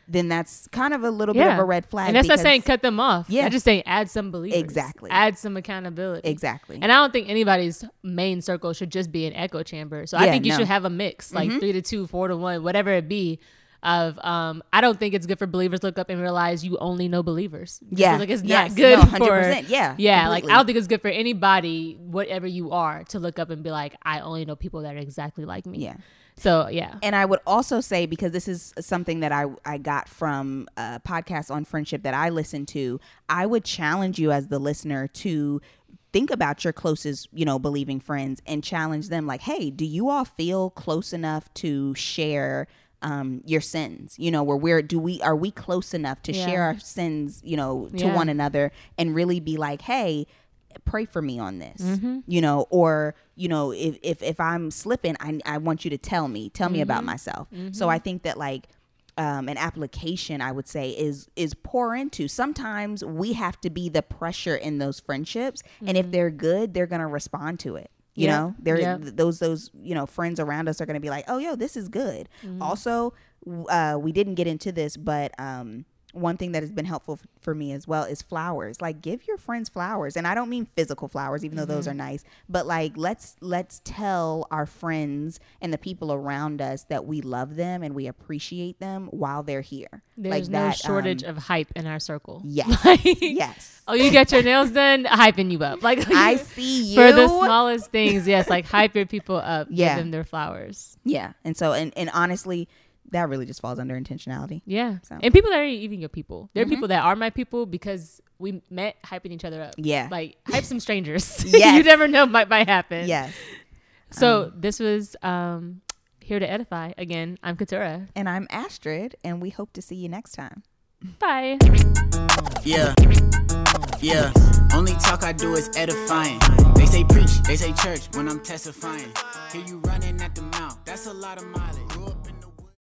then that's kind of a little bit of a red flag. Mm-hmm. And that's not saying cut them off. Yeah. Yeah. just saying add some belief. Exactly. Add some accountability. Exactly. And I don't think anybody's main circle should just be an echo chamber. So Yeah, I think you no. Mm-hmm. should have a mix, like three to two, four to one, whatever it be. Of um, I don't think it's good for believers to look up and realize you only know believers. Yeah. like it's Yes. not good No, for 100%. Yeah, yeah. Like. I don't think it's good for anybody, whatever you are, to look up and be like, I only know people that are exactly like me. Yeah. So yeah, And I would also say because this is something that I I got from a podcast on friendship that I listened to, I would challenge you as the listener to think about your closest, you know, believing friends and challenge them like, "Hey, do you all feel close enough to share um your sins you know where we're do we are we close enough to Yeah. share our sins you know to Yeah. one another and really be like hey pray for me on this Mm-hmm. you know or you know if if, if i'm slipping I, I want you to tell me tell me Mm-hmm. about myself so i think that like um, an application i would say is is pour into sometimes we have to be the pressure in those friendships and if they're good they're gonna respond to it you Mm-hmm. Know they're Yep. th- those those you know friends around us are gonna be like oh yo this is good Mm-hmm. also uh, we didn't get into this but um one thing that has been helpful f- for me as well is flowers like give your friends flowers and i don't mean physical flowers even though those Mm-hmm. are nice but like let's let's tell our friends and the people around us that we love them and we appreciate them while they're here there's like no that shortage um, of hype in our circle. yes [laughs] Like, yes Oh, you get your nails done? Hyping you up. Like [laughs] i see you for the smallest things. Yes, like hype your people up. Yeah. Give them their flowers. yeah and so and, and honestly that really just falls under intentionality Yeah. So- And people that aren't even your people. There are Mhm. people that are my people because we met hyping each other up. yeah Like hype some strangers. [laughs] [laughs] Yes. you never know might might happen. yes So this was um here to edify. Again, I'm Katura. and i'm astrid and we hope to see you next time Bye. Yeah. Yeah. Only talk I do is edifying. They say preach, they say church when I'm testifying. Hear you running at the mouth, that's a lot of mileage. Grew up